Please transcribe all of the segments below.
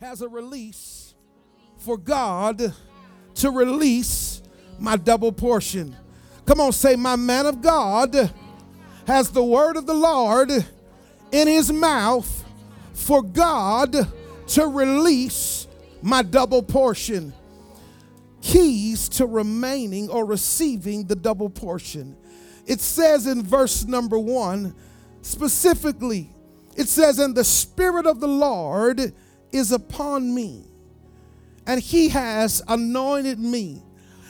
has a release for God to release my double portion. Come on, say, My man of God has the word of the Lord in his mouth for God to release my double portion. Keys to remaining or receiving the double portion. It says in verse number one, specifically, it says, And the Spirit of the Lord is upon me, and he has anointed me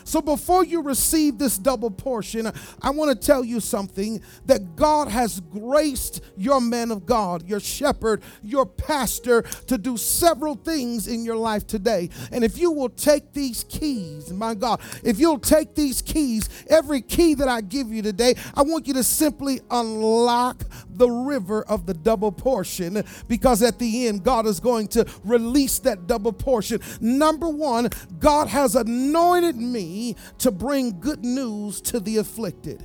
so before you receive this double portion, I want to tell you something that God has graced your man of God, your shepherd, your pastor to do several things in your life today. And if you will take these keys, my God, if you'll take these keys, every key that I give you today, I want you to simply unlock the river of the double portion because at the end, God is going to release that double portion. Number one, God has anointed me to bring good news to the afflicted.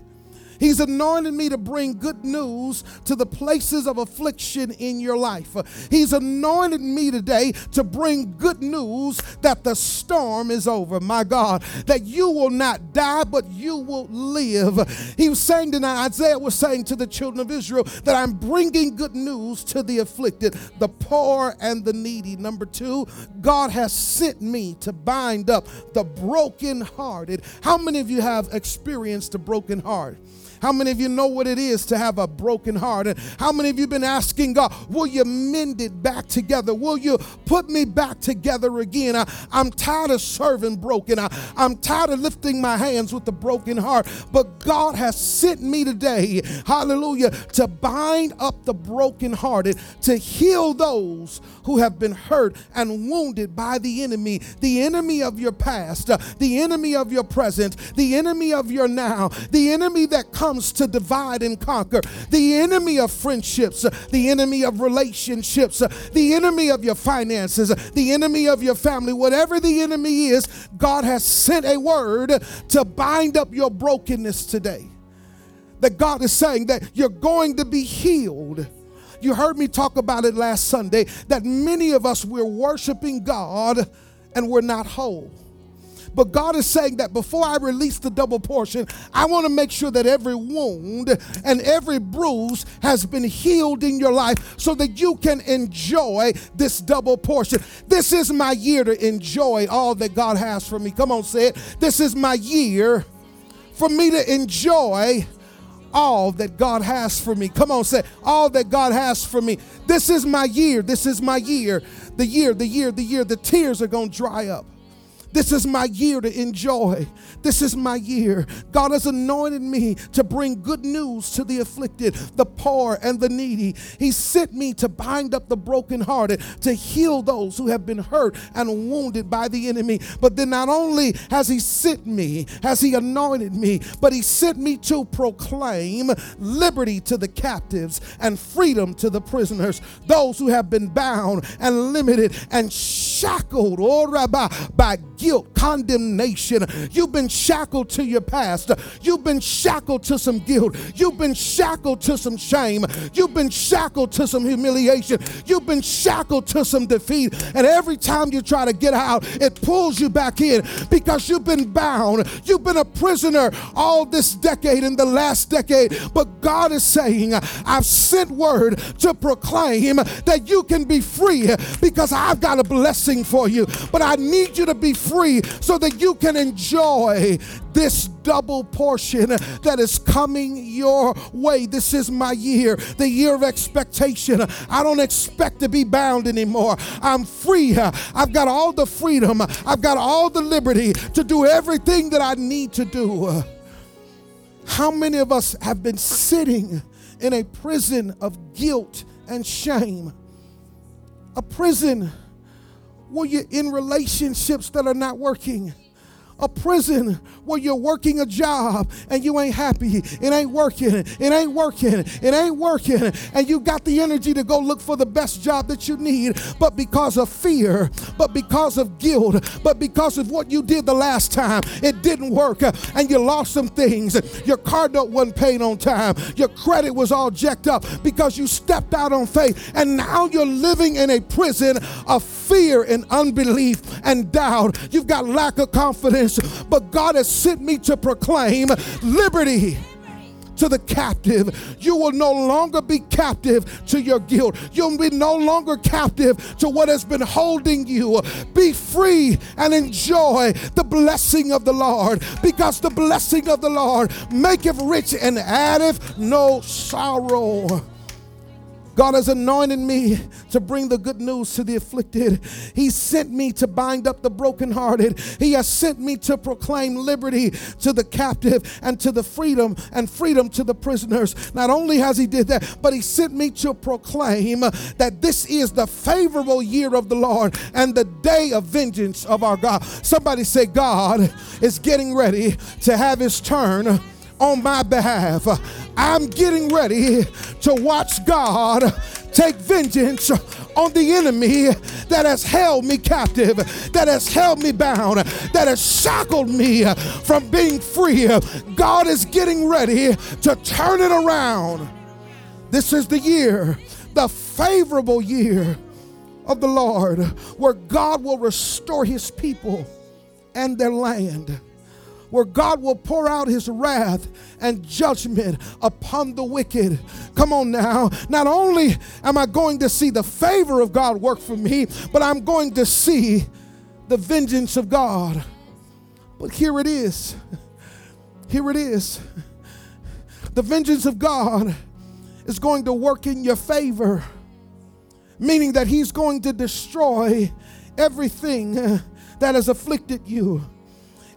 He's anointed me to bring good news to the places of affliction in your life. He's anointed me today to bring good news that the storm is over, my God, that you will not die, but you will live. He was saying tonight, Isaiah was saying to the children of Israel that I'm bringing good news to the afflicted, the poor, and the needy. Number two, God has sent me to bind up the brokenhearted. How many of you have experienced a broken heart? How many of you know what it is to have a broken heart? And how many of you been asking God, will you mend it back together? Will you put me back together again? I, am tired of serving broken. I, I'm tired of lifting my hands with a broken heart. But God has sent me today, hallelujah, to bind up the brokenhearted, to heal those who have been hurt and wounded by the enemy, the enemy of your past, the enemy of your present, the enemy of your now, the enemy that comes comes to divide and conquer. The enemy of friendships, the enemy of relationships, the enemy of your finances, the enemy of your family, whatever the enemy is, God has sent a word to bind up your brokenness today. That God is saying that you're going to be healed. You heard me talk about it last Sunday that many of us we're worshiping God and we're not whole. But God is saying that before I release the double portion, I want to make sure that every wound and every bruise has been healed in your life so that you can enjoy this double portion. This is my year to enjoy all that God has for me. Come on, say it. This is my year for me to enjoy all that God has for me. Come on, say all that God has for me. This is my year. This is my year. The year, the year, the year. The tears are going to dry up. This is my year to enjoy. This is my year. God has anointed me to bring good news to the afflicted, the poor, and the needy. He sent me to bind up the brokenhearted, to heal those who have been hurt and wounded by the enemy. But then not only has He sent me, has He anointed me, but He sent me to proclaim liberty to the captives and freedom to the prisoners, those who have been bound and limited and shackled, oh, Rabbi, by guilt, condemnation. You've been shackled to your past. You've been shackled to some guilt. You've been shackled to some shame. You've been shackled to some humiliation. You've been shackled to some defeat. And every time you try to get out, it pulls you back in because you've been bound. You've been a prisoner all this decade and the last decade. But God is saying, I've sent word to proclaim that you can be free because I've got a blessing for you. But I need you to be free free so that you can enjoy this double portion that is coming your way. This is my year, the year of expectation. I don't expect to be bound anymore. I'm free. I've got all the freedom, I've got all the liberty to do everything that I need to do. How many of us have been sitting in a prison of guilt and shame? A prison were you in relationships that are not working? A prison where you're working a job and you ain't happy. It ain't working. It ain't working. It ain't working. And you got the energy to go look for the best job that you need, but because of fear, but because of guilt, but because of what you did the last time, it didn't work and you lost some things. Your car note wasn't paid on time. Your credit was all jacked up because you stepped out on faith. And now you're living in a prison of fear and unbelief and doubt. You've got lack of confidence, but God has sent me to proclaim liberty to the captive. You will no longer be captive to your guilt. You'll be no longer captive to what has been holding you. Be free and enjoy the blessing of the Lord because the blessing of the Lord maketh rich and addeth no sorrow. God has anointed me to bring the good news to the afflicted. He sent me to bind up the brokenhearted. He has sent me to proclaim liberty to the captive and to the freedom and freedom to the prisoners. Not only has he did that, but he sent me to proclaim that this is the favorable year of the Lord and the day of vengeance of our God. Somebody say God is getting ready to have his turn on my behalf. I'm getting ready to watch God take vengeance on the enemy that has held me captive, that has held me bound, that has shackled me from being free. God is getting ready to turn it around. This is the year, the favorable year of the Lord, where God will restore his people and their land where God will pour out his wrath and judgment upon the wicked. Come on now. Not only am I going to see the favor of God work for me, but I'm going to see the vengeance of God. But here it is. Here it is. The vengeance of God is going to work in your favor, meaning that He's going to destroy everything that has afflicted you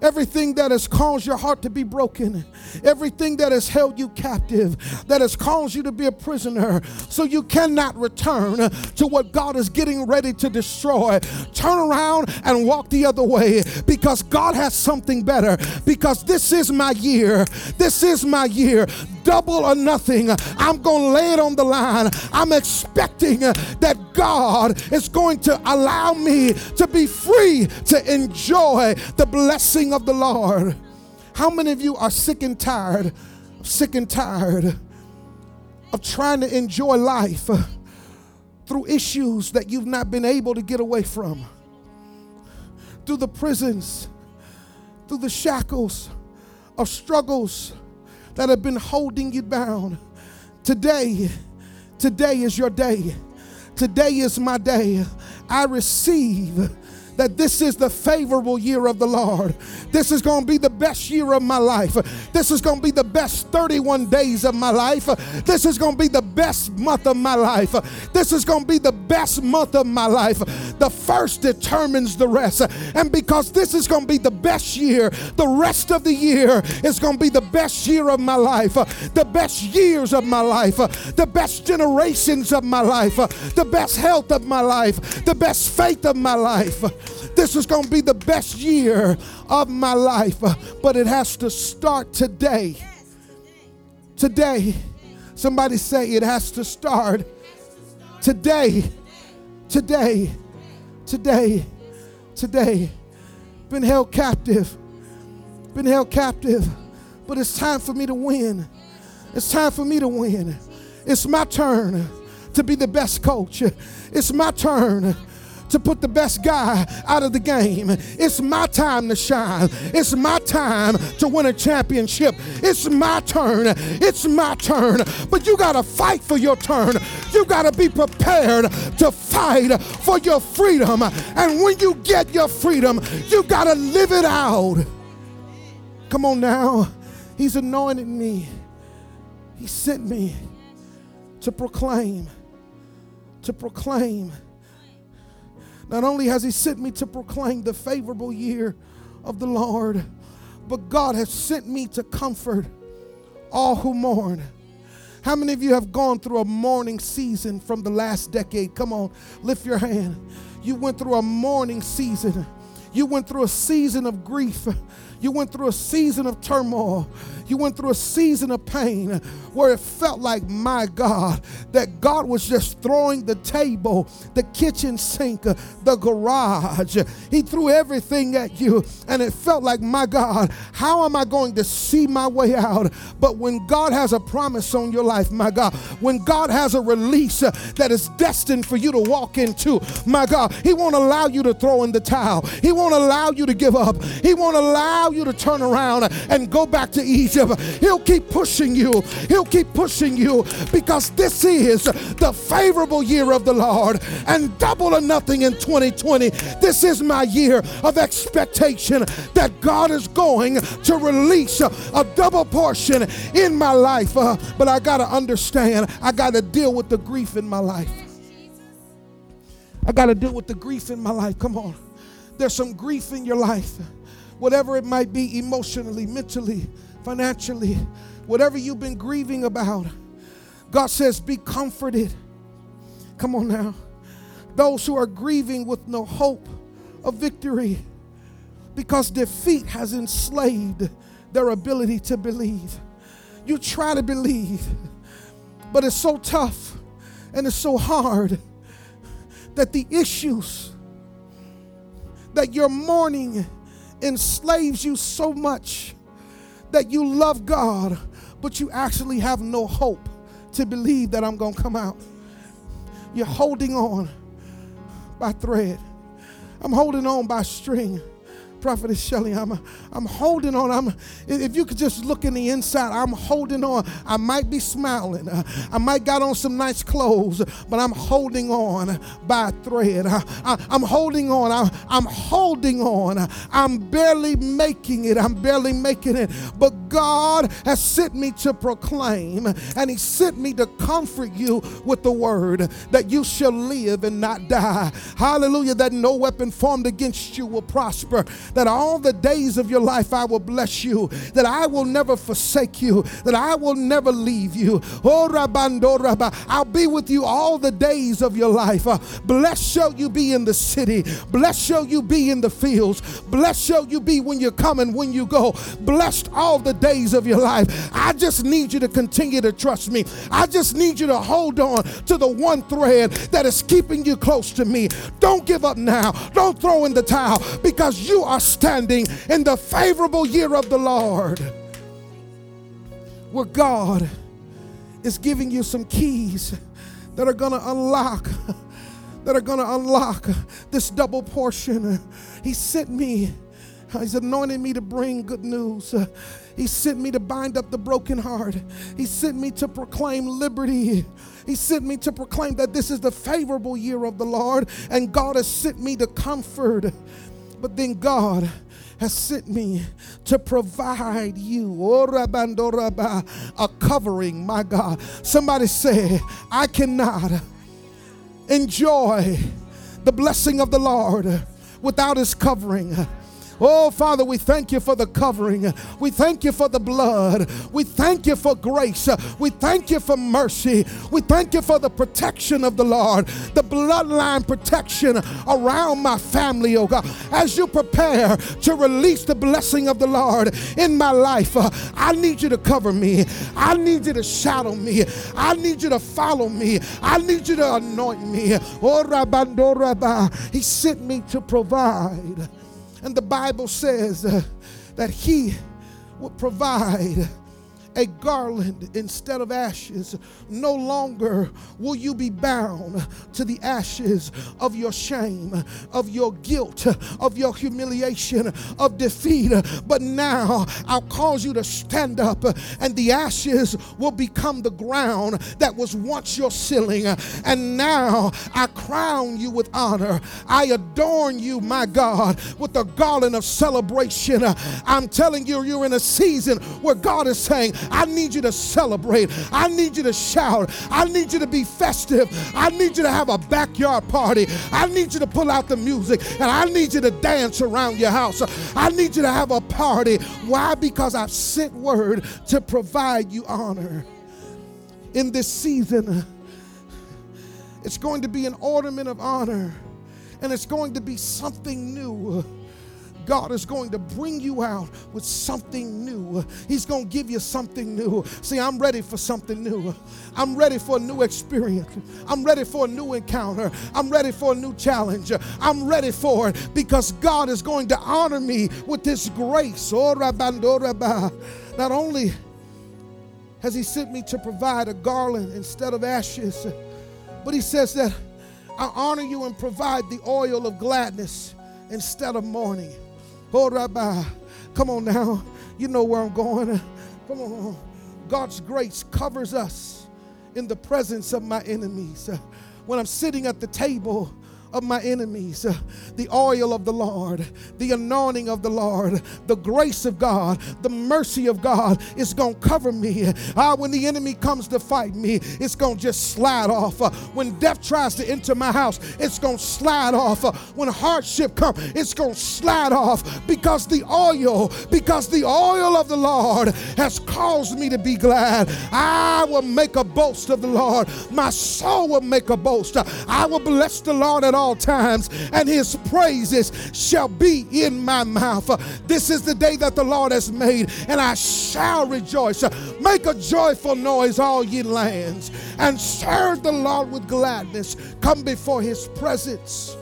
everything that has caused your heart to be broken, everything that has held you captive, that has caused you to be a prisoner, so you cannot return to what God is getting ready to destroy. Turn around and walk the other way because God has something better. Because this is my year. This is my year double or nothing. I'm going to lay it on the line. I'm expecting that God is going to allow me to be free to enjoy the blessing of the Lord. How many of you are sick and tired, sick and tired of trying to enjoy life through issues that you've not been able to get away from? Through the prisons, through the shackles of struggles that have been holding you down. Today, today is your day. Today is my day. I receive that this is the favorable year of the Lord. This is going to be the best year of my life. This is going to be the best 31 days of my life. This is going to be the best month of my life. This is going to be the best month of my life. The first determines the rest. And because this is going to be the best year, the rest of the year is going to be the best year of my life, the best years of my life, the best generations of my life, the best health of my life, the best faith of my life. This is going to be the best year of my life, but it has to start today. Today. Somebody say it has to start today. Today. Today. Today. Been held captive. Been held captive. But it's time for me to win. It's time for me to win. It's my turn to be the best coach. It's my turn to put the best guy out of the game. It's my time to shine. It's my time to win a championship. It's my turn. It's my turn. But you got to fight for your turn. You got to be prepared to fight for your freedom. And when you get your freedom, you got to live it out. Come on now. He's anointed me. He sent me to proclaim, to proclaim not only has He sent me to proclaim the favorable year of the Lord, but God has sent me to comfort all who mourn. How many of you have gone through a mourning season from the last decade? Come on, lift your hand. You went through a mourning season You went through a season of grief. You went through a season of turmoil. You went through a season of pain where it felt like, my God, that God was just throwing the table, the kitchen sink, the garage. He threw everything at you, and it felt like, my God, how am I going to see my way out? But when God has a promise on your life, my God, when God has a release that is destined for you to walk into, my God, He won't allow you to throw in the towel. He won't allow you to give up. He won't allow you to turn around and go back to Egypt. He'll keep pushing you. He'll keep pushing you because this is the favorable year of the Lord and double or nothing in 2020. This is my year of expectation that God is going to release a double portion in my life. Uh, but I got to understand, I got to deal with the grief in my life. I got to deal with the grief in my life. Come on. There's some grief in your life, whatever it might be emotionally, mentally, financially, whatever you've been grieving about, God says, be comforted. Come on now. Those who are grieving with no hope of victory because defeat has enslaved their ability to believe. You try to believe, but it's so tough and it's so hard that the issues that you're mourning enslaves you so much that you love God, but you actually have no hope to believe that I'm going to come out. You're holding on by thread. I'm holding on by string. Prophetess Shelly, I'm, I'm holding on. I'm, if you could just look in the inside, I'm holding on. I might be smiling. Uh, I might got on some nice clothes, but I'm holding on by a thread. I, am holding on. I, I'm holding on. I'm barely making it. I'm barely making it. But God has sent me to proclaim, and He sent me to comfort you with the word that you shall live and not die. Hallelujah. That no weapon formed against you will prosper that all the days of your life I will bless you, that I will never forsake you, that I will never leave you. Oh, Rabando Rabba, I'll be with you all the days of your life. Uh, blessed shall you be in the city, blessed shall you be in the fields, blessed shall you be when you come and when you go, blessed all the days of your life. I just need you to continue to trust me. I just need you to hold on to the one thread that is keeping you close to me. Don't give up now. Don't throw in the towel because you are are standing in the favorable year of the Lord, where God is giving you some keys that are going to unlock that are going to unlock this double portion. He sent me. He's anointed me to bring good news. He sent me to bind up the broken heart. He sent me to proclaim liberty. He sent me to proclaim that this is the favorable year of the Lord, and God has sent me to comfort but then God has sent me to provide you oh, a covering, my God. Somebody say, I cannot enjoy the blessing of the Lord without his covering. Oh, Father, we thank you for the covering. We thank you for the blood. We thank you for grace. We thank you for mercy. We thank you for the protection of the Lord, the bloodline protection around my family, oh God. As you prepare to release the blessing of the Lord in my life, uh, I need you to cover me. I need you to shadow me. I need you to follow me. I need you to anoint me. Oh, Rabba. He sent me to provide. And the Bible says uh, that He would provide a garland instead of ashes. No longer will you be bound to the ashes of your shame, of your guilt, of your humiliation, of defeat. But now I'll cause you to stand up, and the ashes will become the ground that was once your ceiling. And now I crown you with honor. I adorn you, my God, with a garland of celebration. I'm telling you, you're in a season where God is saying, I need you to celebrate. I need you to shout. I need you to be festive. I need you to have a backyard party. I need you to pull out the music and I need you to dance around your house. I need you to have a party. Why? Because I've sent word to provide you honor. In this season, it's going to be an ornament of honor and it's going to be something new. God is going to bring you out with something new. He's going to give you something new. See, I'm ready for something new. I'm ready for a new experience. I'm ready for a new encounter. I'm ready for a new challenge. I'm ready for it because God is going to honor me with this grace. Oh, Not only has He sent me to provide a garland instead of ashes, but He says that I honor you and provide the oil of gladness instead of mourning. Oh, Rabbi, come on now. You know where I'm going. Come on. God's grace covers us in the presence of my enemies. When I'm sitting at the table, of my enemies, the oil of the Lord, the anointing of the Lord, the grace of God, the mercy of God is going to cover me. Ah, when the enemy comes to fight me, it's going to just slide off. When death tries to enter my house, it's going to slide off. When hardship comes, it's going to slide off because the oil, because the oil of the Lord has caused me to be glad. I will make a boast of the Lord. My soul will make a boast. I will bless the Lord at all all times, and his praises shall be in my mouth. This is the day that the Lord has made, and I shall rejoice. Make a joyful noise, all ye lands, and serve the Lord with gladness. Come before his presence.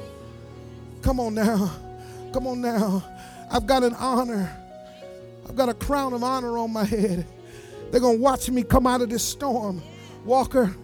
Come on now. Come on now. I've got an honor. I've got a crown of honor on my head. They're going to watch me come out of this storm. Walker,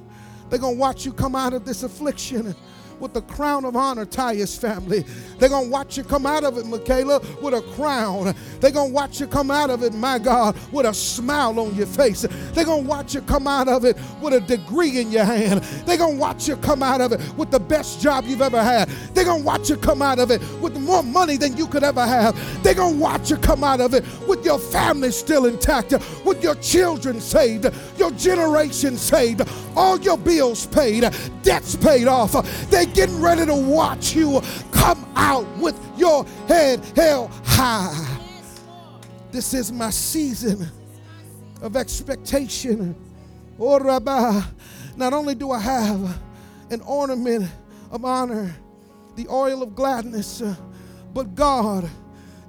they're going to watch you come out of this affliction with the crown of honor, Tyus family. They're going to watch you come out of it, Michaela, with a crown. They're going to watch you come out of it, my God, with a smile on your face. They're going to watch you come out of it with a degree in your hand. They're going to watch you come out of it with the best job you've ever had. They're going to watch you come out of it with more money than you could ever have. They're going to watch you come out of it with your family still intact, with your children saved, your generation saved, all your bills paid, debts paid off. They getting ready to watch you come out with your head held high. This is my season of expectation. Oh, Rabbi, not only do I have an ornament of honor, the oil of gladness, but God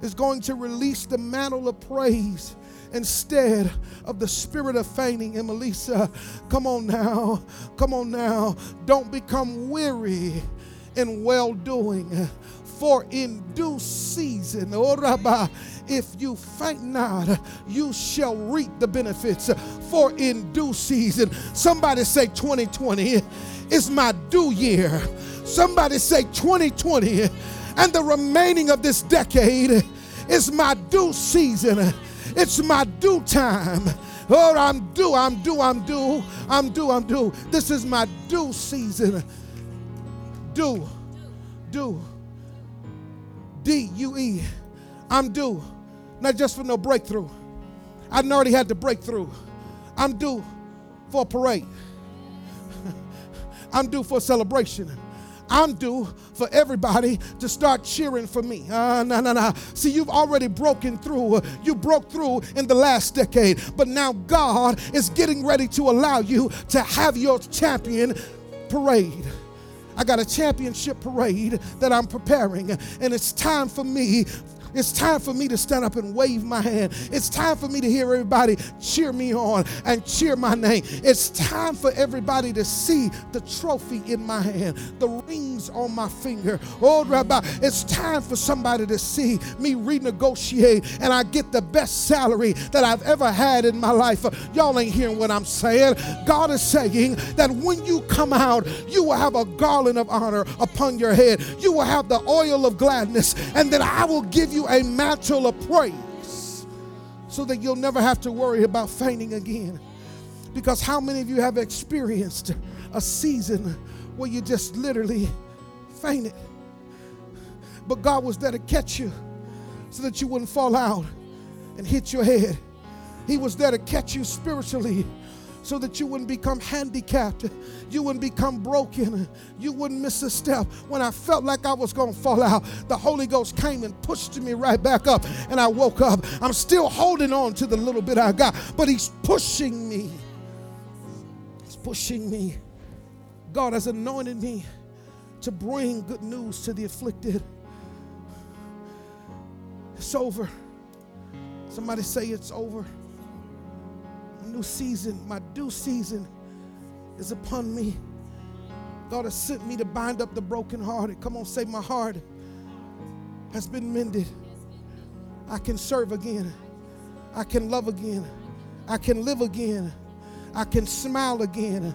is going to release the mantle of praise instead of the spirit of fainting. And Melissa, come on now, come on now. Don't become weary in well doing. For in due season, oh Rabbi, if you faint not, you shall reap the benefits. For in due season, somebody say 2020 is my due year. Somebody say 2020 and the remaining of this decade is my due season. It's my due time. Oh, I'm due, I'm due, I'm due, I'm due, I'm due. This is my due season. Due, due. D U E. I'm due. Not just for no breakthrough. I already had the breakthrough. I'm due for a parade. I'm due for a celebration. I'm due for everybody to start cheering for me. Uh, no, no, no. See, you've already broken through. You broke through in the last decade, but now God is getting ready to allow you to have your champion parade. I got a championship parade that I'm preparing, and it's time for me it's time for me to stand up and wave my hand. It's time for me to hear everybody cheer me on and cheer my name. It's time for everybody to see the trophy in my hand, the rings on my finger. Oh, Rabbi, it's time for somebody to see me renegotiate and I get the best salary that I've ever had in my life. Y'all ain't hearing what I'm saying. God is saying that when you come out, you will have a garland of honor upon your head. You will have the oil of gladness, and then I will give you you a mantle of praise so that you'll never have to worry about fainting again. Because how many of you have experienced a season where you just literally fainted? But God was there to catch you so that you wouldn't fall out and hit your head. He was there to catch you spiritually so that you wouldn't become handicapped, you wouldn't become broken, you wouldn't miss a step. When I felt like I was going to fall out, the Holy Ghost came and pushed me right back up, and I woke up. I'm still holding on to the little bit I got, but He's pushing me. He's pushing me. God has anointed me to bring good news to the afflicted. It's over. Somebody say it's over. New season, my due season is upon me. God has sent me to bind up the brokenhearted. Come on, say, My heart has been mended. I can serve again. I can love again. I can live again. I can smile again.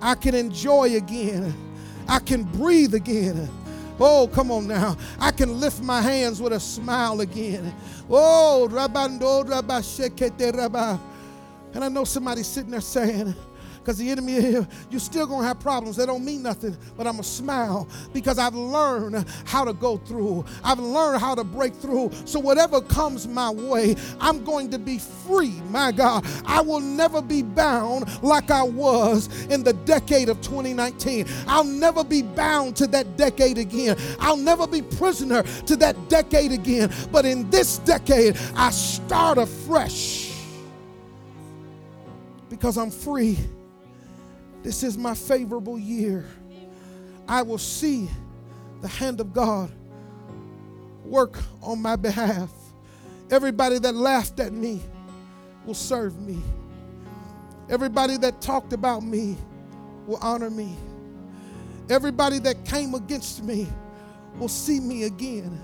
I can enjoy again. I can breathe again. Oh, come on now. I can lift my hands with a smile again. Oh, Rabando Rabashekete Rabba. And I know somebody's sitting there saying, because the enemy you're still gonna have problems. They don't mean nothing, but I'm gonna smile because I've learned how to go through. I've learned how to break through. So whatever comes my way, I'm going to be free. My God, I will never be bound like I was in the decade of 2019. I'll never be bound to that decade again. I'll never be prisoner to that decade again. But in this decade, I start afresh because I'm free this is my favorable year. I will see the hand of God work on my behalf. Everybody that laughed at me will serve me. Everybody that talked about me will honor me. Everybody that came against me will see me again.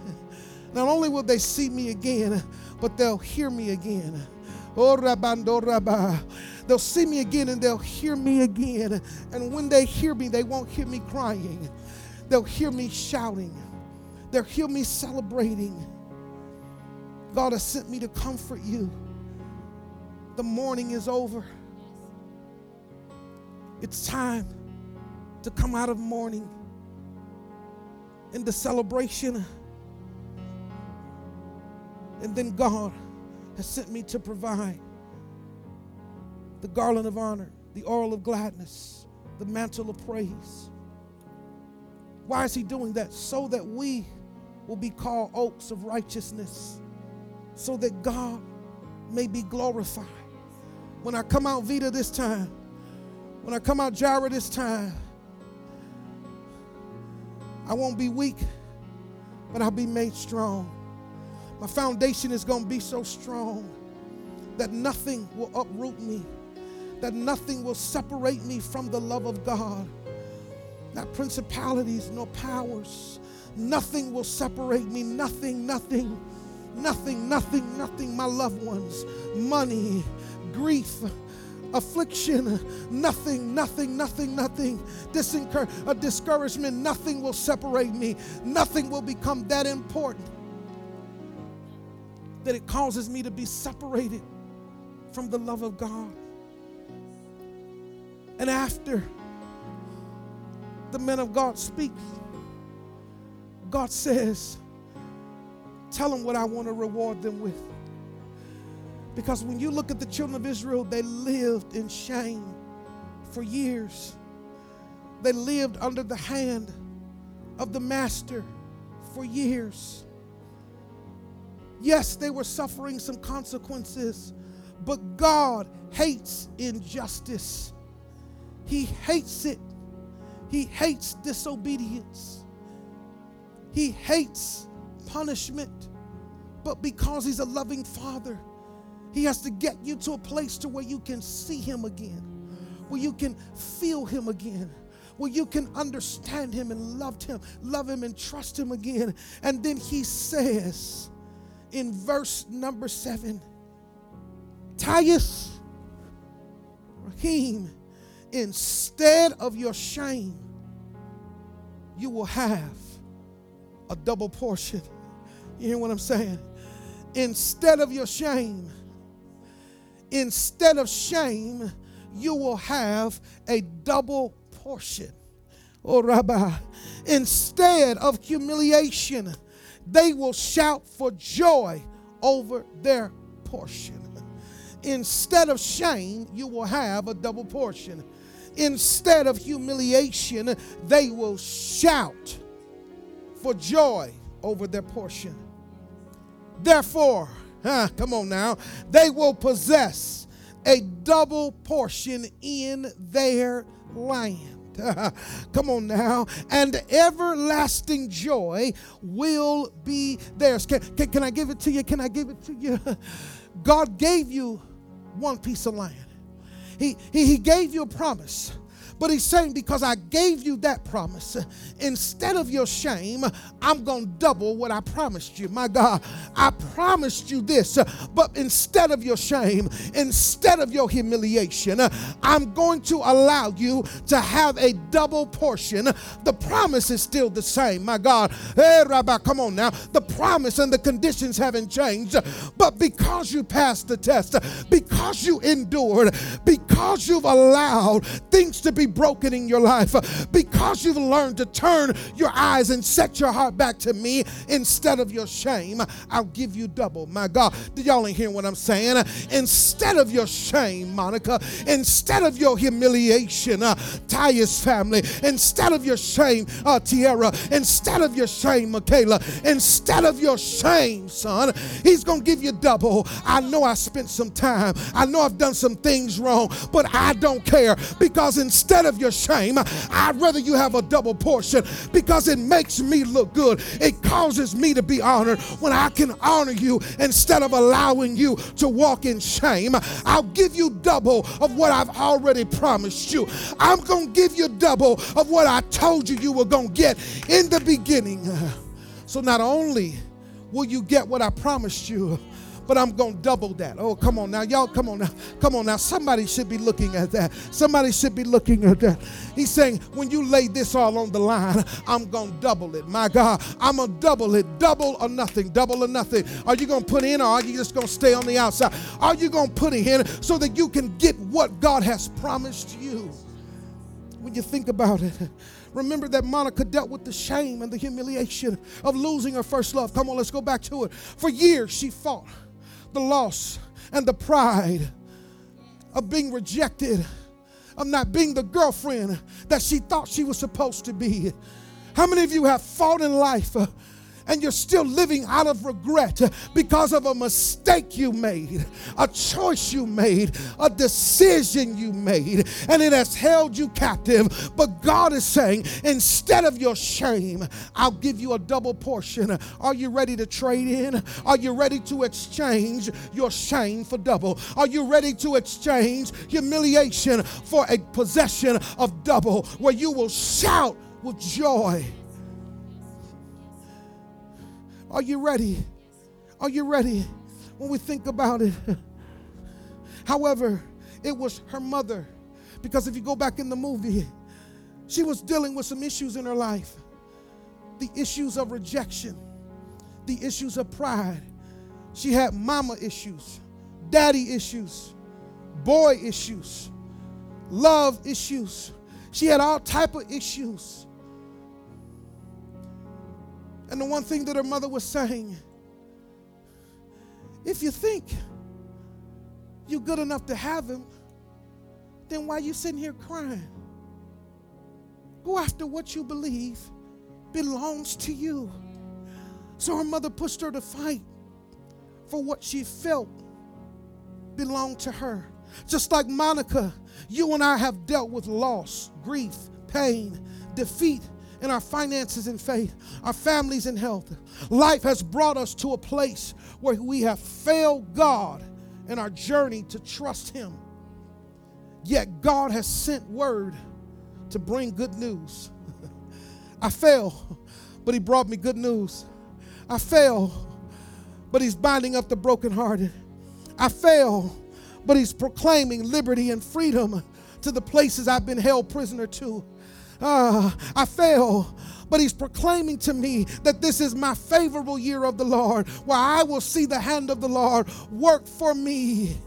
Not only will they see me again, but they'll hear me again. Oh, Rabba. Oh, they'll see me again and they'll hear me again. And when they hear me, they won't hear me crying. They'll hear me shouting. They'll hear me celebrating. God has sent me to comfort you. The morning is over. It's time to come out of mourning into celebration. And then God has sent me to provide the garland of honor, the oil of gladness, the mantle of praise. Why is he doing that? So that we will be called oaks of righteousness, so that God may be glorified. When I come out Vita this time, when I come out Jireh this time, I won't be weak, but I'll be made strong. My foundation is going to be so strong that nothing will uproot me that nothing will separate me from the love of God. Not principalities, nor powers. Nothing will separate me. Nothing, nothing, nothing, nothing, nothing. My loved ones, money, grief, affliction, nothing, nothing, nothing, nothing. Disincur- a discouragement, nothing will separate me. Nothing will become that important that it causes me to be separated from the love of God. And after the men of God speak, God says, Tell them what I want to reward them with. Because when you look at the children of Israel, they lived in shame for years. They lived under the hand of the master for years. Yes, they were suffering some consequences, but God hates injustice. He hates it. He hates disobedience. He hates punishment. But because he's a loving father, he has to get you to a place to where you can see him again, where you can feel him again, where you can understand him and love him, love him and trust him again. And then he says in verse number seven, Tias Rahim instead of your shame, you will have a double portion. You hear what I'm saying? Instead of your shame, instead of shame, you will have a double portion. Oh, Rabbi, instead of humiliation, they will shout for joy over their portion. Instead of shame, you will have a double portion instead of humiliation, they will shout for joy over their portion. Therefore, huh, come on now, they will possess a double portion in their land. Come on now. And everlasting joy will be theirs. Can, can, can I give it to you? Can I give it to you? God gave you one piece of land. He, he, he gave you a promise. But he's saying, because I gave you that promise, instead of your shame, I'm going to double what I promised you. My God, I promised you this, but instead of your shame, instead of your humiliation, I'm going to allow you to have a double portion. The promise is still the same. My God, hey, Rabbi, come on now. The promise and the conditions haven't changed, but because you passed the test, because you endured, because you've allowed things to be broken in your life because you've learned to turn your eyes and set your heart back to me instead of your shame. I'll give you double. My God, y'all ain't hearing what I'm saying? Instead of your shame, Monica, instead of your humiliation, uh, Tyus family, instead of your shame, uh, Tierra, instead of your shame, Michaela, instead of your shame, son, he's going to give you double. I know I spent some time. I know I've done some things wrong, but I don't care because instead instead of your shame, I'd rather you have a double portion because it makes me look good. It causes me to be honored when I can honor you instead of allowing you to walk in shame. I'll give you double of what I've already promised you. I'm going to give you double of what I told you you were going to get in the beginning. So not only will you get what I promised you, but I'm going to double that. Oh, come on now. Y'all, come on now. Come on now. Somebody should be looking at that. Somebody should be looking at that. He's saying, when you lay this all on the line, I'm going to double it. My God, I'm going to double it. Double or nothing. Double or nothing. Are you going to put in or are you just going to stay on the outside? Are you going to put in so that you can get what God has promised you? When you think about it, Remember that Monica dealt with the shame and the humiliation of losing her first love. Come on, let's go back to it. For years, she fought the loss and the pride of being rejected, of not being the girlfriend that she thought she was supposed to be. How many of you have fought in life? Uh, And you're still living out of regret because of a mistake you made, a choice you made, a decision you made, and it has held you captive. But God is saying, instead of your shame, I'll give you a double portion. Are you ready to trade in? Are you ready to exchange your shame for double? Are you ready to exchange humiliation for a possession of double where you will shout with joy? Are you ready? Are you ready? When we think about it. However, it was her mother. Because if you go back in the movie, she was dealing with some issues in her life the issues of rejection, the issues of pride. She had mama issues, daddy issues, boy issues, love issues. She had all type of issues. And the one thing that her mother was saying, if you think you're good enough to have him, then why are you sitting here crying? Go after what you believe belongs to you. So her mother pushed her to fight for what she felt belonged to her. Just like Monica, you and I have dealt with loss, grief, pain, defeat, in our finances and faith, our families and health. Life has brought us to a place where we have failed God in our journey to trust Him. Yet God has sent word to bring good news. I fail, but He brought me good news. I fail, but He's binding up the brokenhearted. I fail, but He's proclaiming liberty and freedom to the places I've been held prisoner to uh, I fail. But he's proclaiming to me that this is my favorable year of the Lord, where I will see the hand of the Lord work for me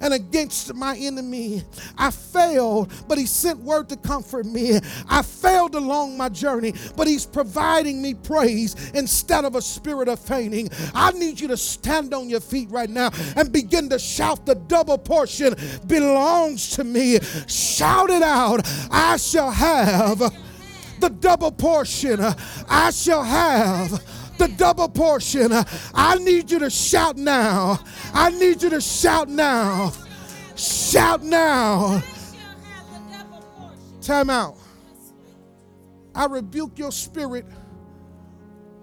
and against my enemy. I failed, but He sent word to comfort me. I failed along my journey, but He's providing me praise instead of a spirit of fainting. I need you to stand on your feet right now and begin to shout, The double portion belongs to me. Shout it out. I shall have the double portion. I shall have the double portion. I need you to shout now. I need you to shout now. Shout now. Time out. I rebuke your spirit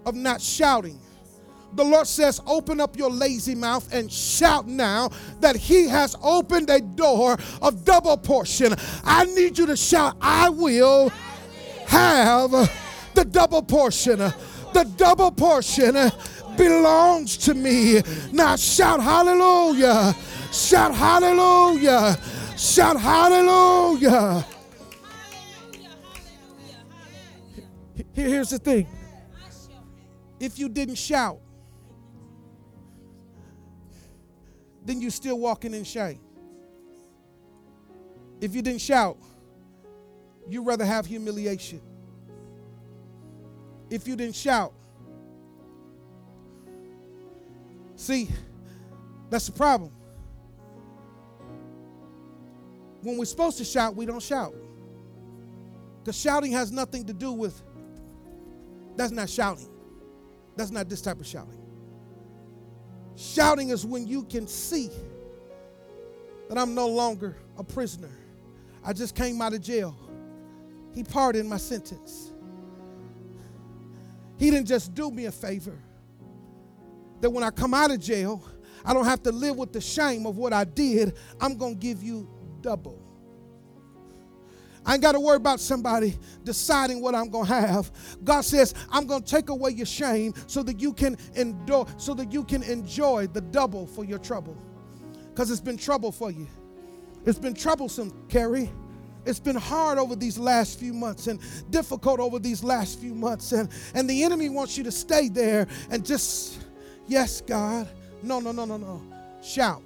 of not shouting. The Lord says, Open up your lazy mouth and shout now that He has opened a door of double portion. I need you to shout, I will have the double portion. The double portion uh, belongs to me. Now shout hallelujah. Shout hallelujah. Shout hallelujah. Here's the thing if you didn't shout, then you're still walking in shame. If you didn't shout, you'd rather have humiliation. If you didn't shout, see, that's the problem. When we're supposed to shout, we don't shout. Because shouting has nothing to do with, that's not shouting. That's not this type of shouting. Shouting is when you can see that I'm no longer a prisoner. I just came out of jail. He pardoned my sentence. He didn't just do me a favor. That when I come out of jail, I don't have to live with the shame of what I did. I'm going to give you double. I ain't got to worry about somebody deciding what I'm going to have. God says, I'm going to take away your shame so that you can endure, so that you can enjoy the double for your trouble. Because it's been trouble for you. It's been troublesome, Carrie. It's been hard over these last few months and difficult over these last few months. And, and the enemy wants you to stay there and just, yes, God. No, no, no, no, no. Shout.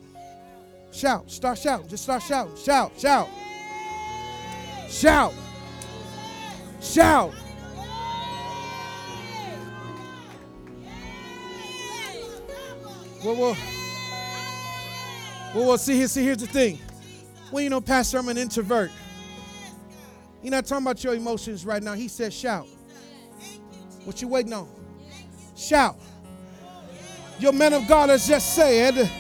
Shout. Start shouting. Just start shouting. Shout, shout. Shout. Shout. Well, well, well, well see, here, see, here's the thing. Well, you know, Pastor, I'm an introvert. You're not talking about your emotions right now. He said, shout. What you waiting on? Shout. Your man of God has just said,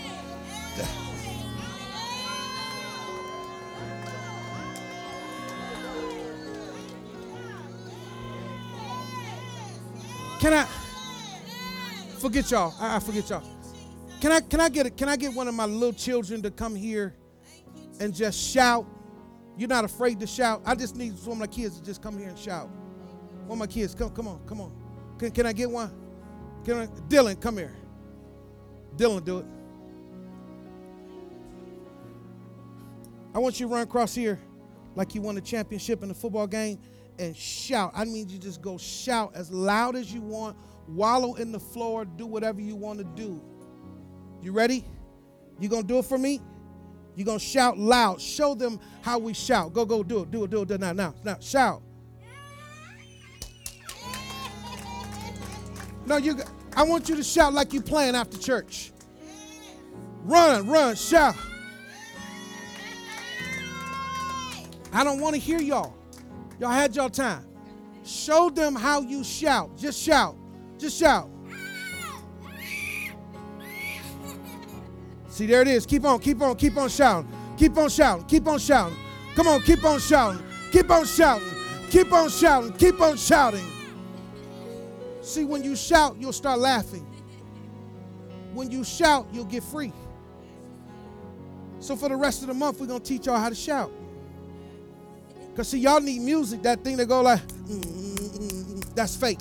Can I forget y'all? I, I forget y'all. Can I can I get a, can I get one of my little children to come here and just shout? You're not afraid to shout. I just need some of my kids to just come here and shout. One of my kids, come come on, come on. Can, can I get one? Can I, Dylan, come here. Dylan, do it. I want you to run across here like you won a championship in a football game and shout. I mean, you just go shout as loud as you want, wallow in the floor, do whatever you want to do. You ready? You gonna do it for me? You gonna shout loud. Show them how we shout. Go, go, do it, do it, do it, do it now, now, now. Shout. No, you. I want you to shout like you playing after church. Run, run, shout. I don't want to hear y'all. Y'all had y'all time. Show them how you shout. Just shout. Just shout. See, there it is. Keep on, keep on, keep on shouting. Keep on shouting. Keep on shouting. Come on, keep on shouting. Keep on shouting. Keep on shouting. Keep on shouting. See, when you shout, you'll start laughing. When you shout, you'll get free. So for the rest of the month, we're to teach y'all how to shout. Because, see, y'all need music, that thing that go like, that's fake.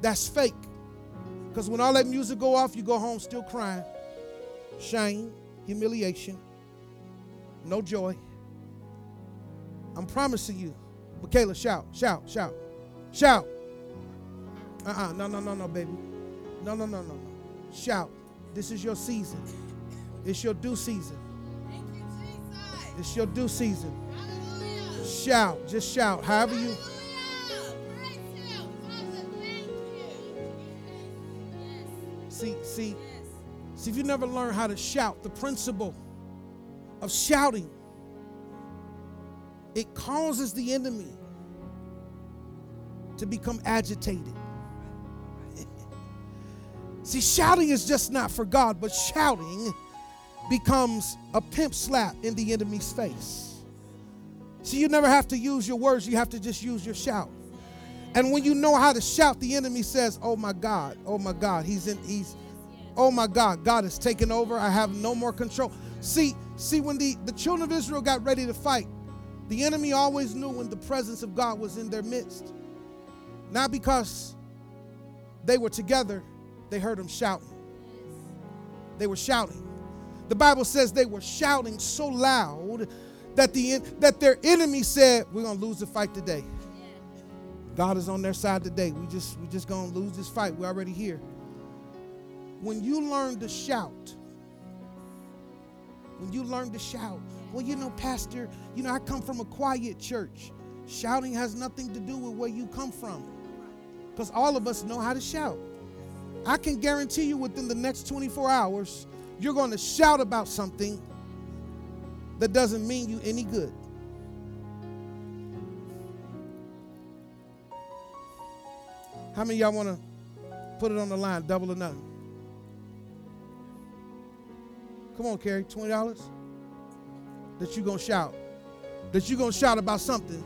That's fake. Because when all that music go off, you go home still crying. Shame, humiliation, no joy. I'm promising you. Michaela, shout, shout, shout, shout. Uh-uh, no, no, no, no, baby. No, no, no, no, no. Shout. This is your season. It's your due season. It's your due season. Hallelujah. Shout. Just shout. However you. See, see, see, if you never learn how to shout, the principle of shouting, it causes the enemy to become agitated. See, shouting is just not for God, but shouting becomes a pimp slap in the enemy's face. See, you never have to use your words, you have to just use your shout. And when you know how to shout, the enemy says, Oh my God, oh my God, he's in, he's, oh my God, God is taking over. I have no more control. See, see, when the, the children of Israel got ready to fight, the enemy always knew when the presence of God was in their midst. Not because they were together, they heard them shouting. They were shouting. The Bible says they were shouting so loud that the that their enemy said, "We're gonna lose the fight today." God is on their side today. We just we just gonna lose this fight. We're already here. When you learn to shout, when you learn to shout, well, you know, Pastor, you know, I come from a quiet church. Shouting has nothing to do with where you come from. Because all of us know how to shout. I can guarantee you within the next 24 hours, you're going to shout about something that doesn't mean you any good. How many y'all want to put it on the line, double or nothing? Come on, Carrie, $20? That you going to shout. That you going to shout about something.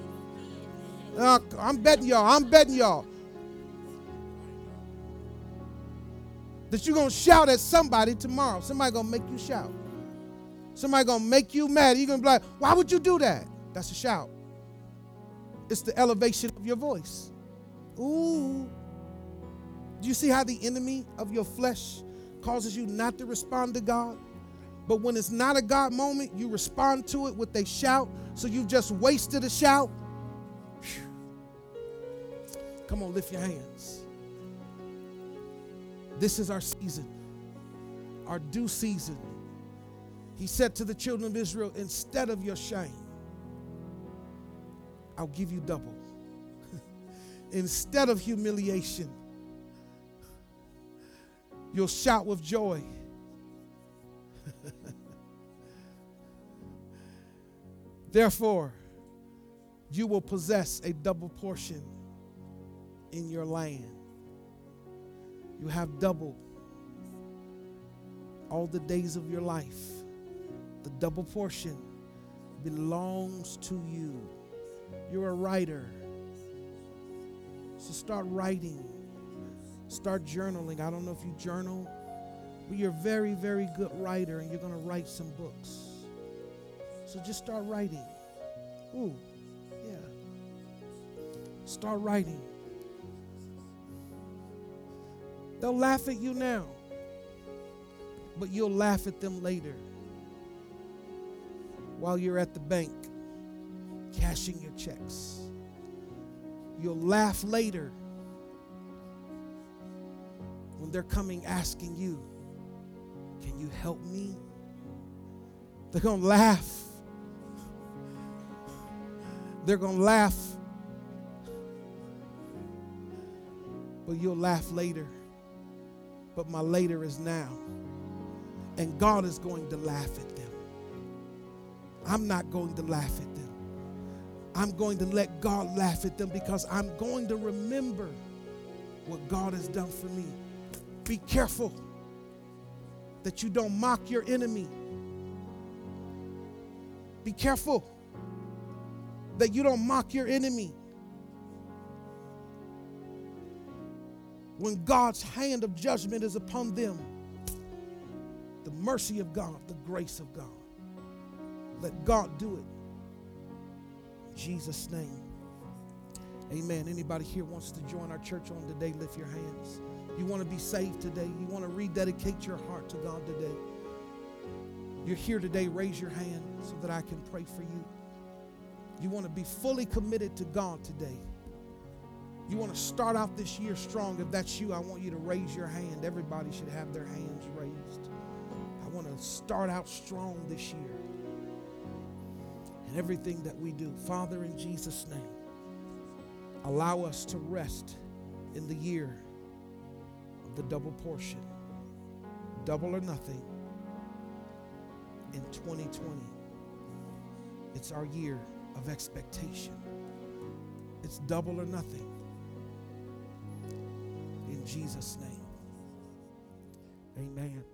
Uh, I'm betting y'all. I'm betting y'all. That you're going to shout at somebody tomorrow. Somebody going to make you shout. Somebody going to make you mad. You're going to be like, why would you do that? That's a shout. It's the elevation of your voice. Ooh. Do you see how the enemy of your flesh causes you not to respond to God? But when it's not a God moment, you respond to it with a shout. So you've just wasted a shout. Come on, lift your hands. This is our season, our due season. He said to the children of Israel, instead of your shame, I'll give you double. instead of humiliation, you'll shout with joy. Therefore, you will possess a double portion in your land. You have double all the days of your life. The double portion belongs to you. You're a writer. So start writing. Start journaling. I don't know if you journal, but you're a very, very good writer and you're going to write some books. So just start writing. Ooh, yeah. Start writing. They'll laugh at you now, but you'll laugh at them later while you're at the bank cashing your checks. You'll laugh later when they're coming asking you, Can you help me? They're going to laugh. They're going to laugh. But you'll laugh later but my later is now. And God is going to laugh at them. I'm not going to laugh at them. I'm going to let God laugh at them because I'm going to remember what God has done for me. Be careful that you don't mock your enemy. Be careful that you don't mock your enemy. when God's hand of judgment is upon them, the mercy of God, the grace of God. Let God do it. In Jesus' name. Amen. Anybody here wants to join our church on today, lift your hands. You want to be saved today. You want to rededicate your heart to God today. You're here today, raise your hand so that I can pray for you. You want to be fully committed to God today. You want to start out this year strong. If that's you, I want you to raise your hand. Everybody should have their hands raised. I want to start out strong this year. And everything that we do, Father, in Jesus' name, allow us to rest in the year of the double portion, double or nothing in 2020. It's our year of expectation. It's double or nothing in Jesus' name. Amen.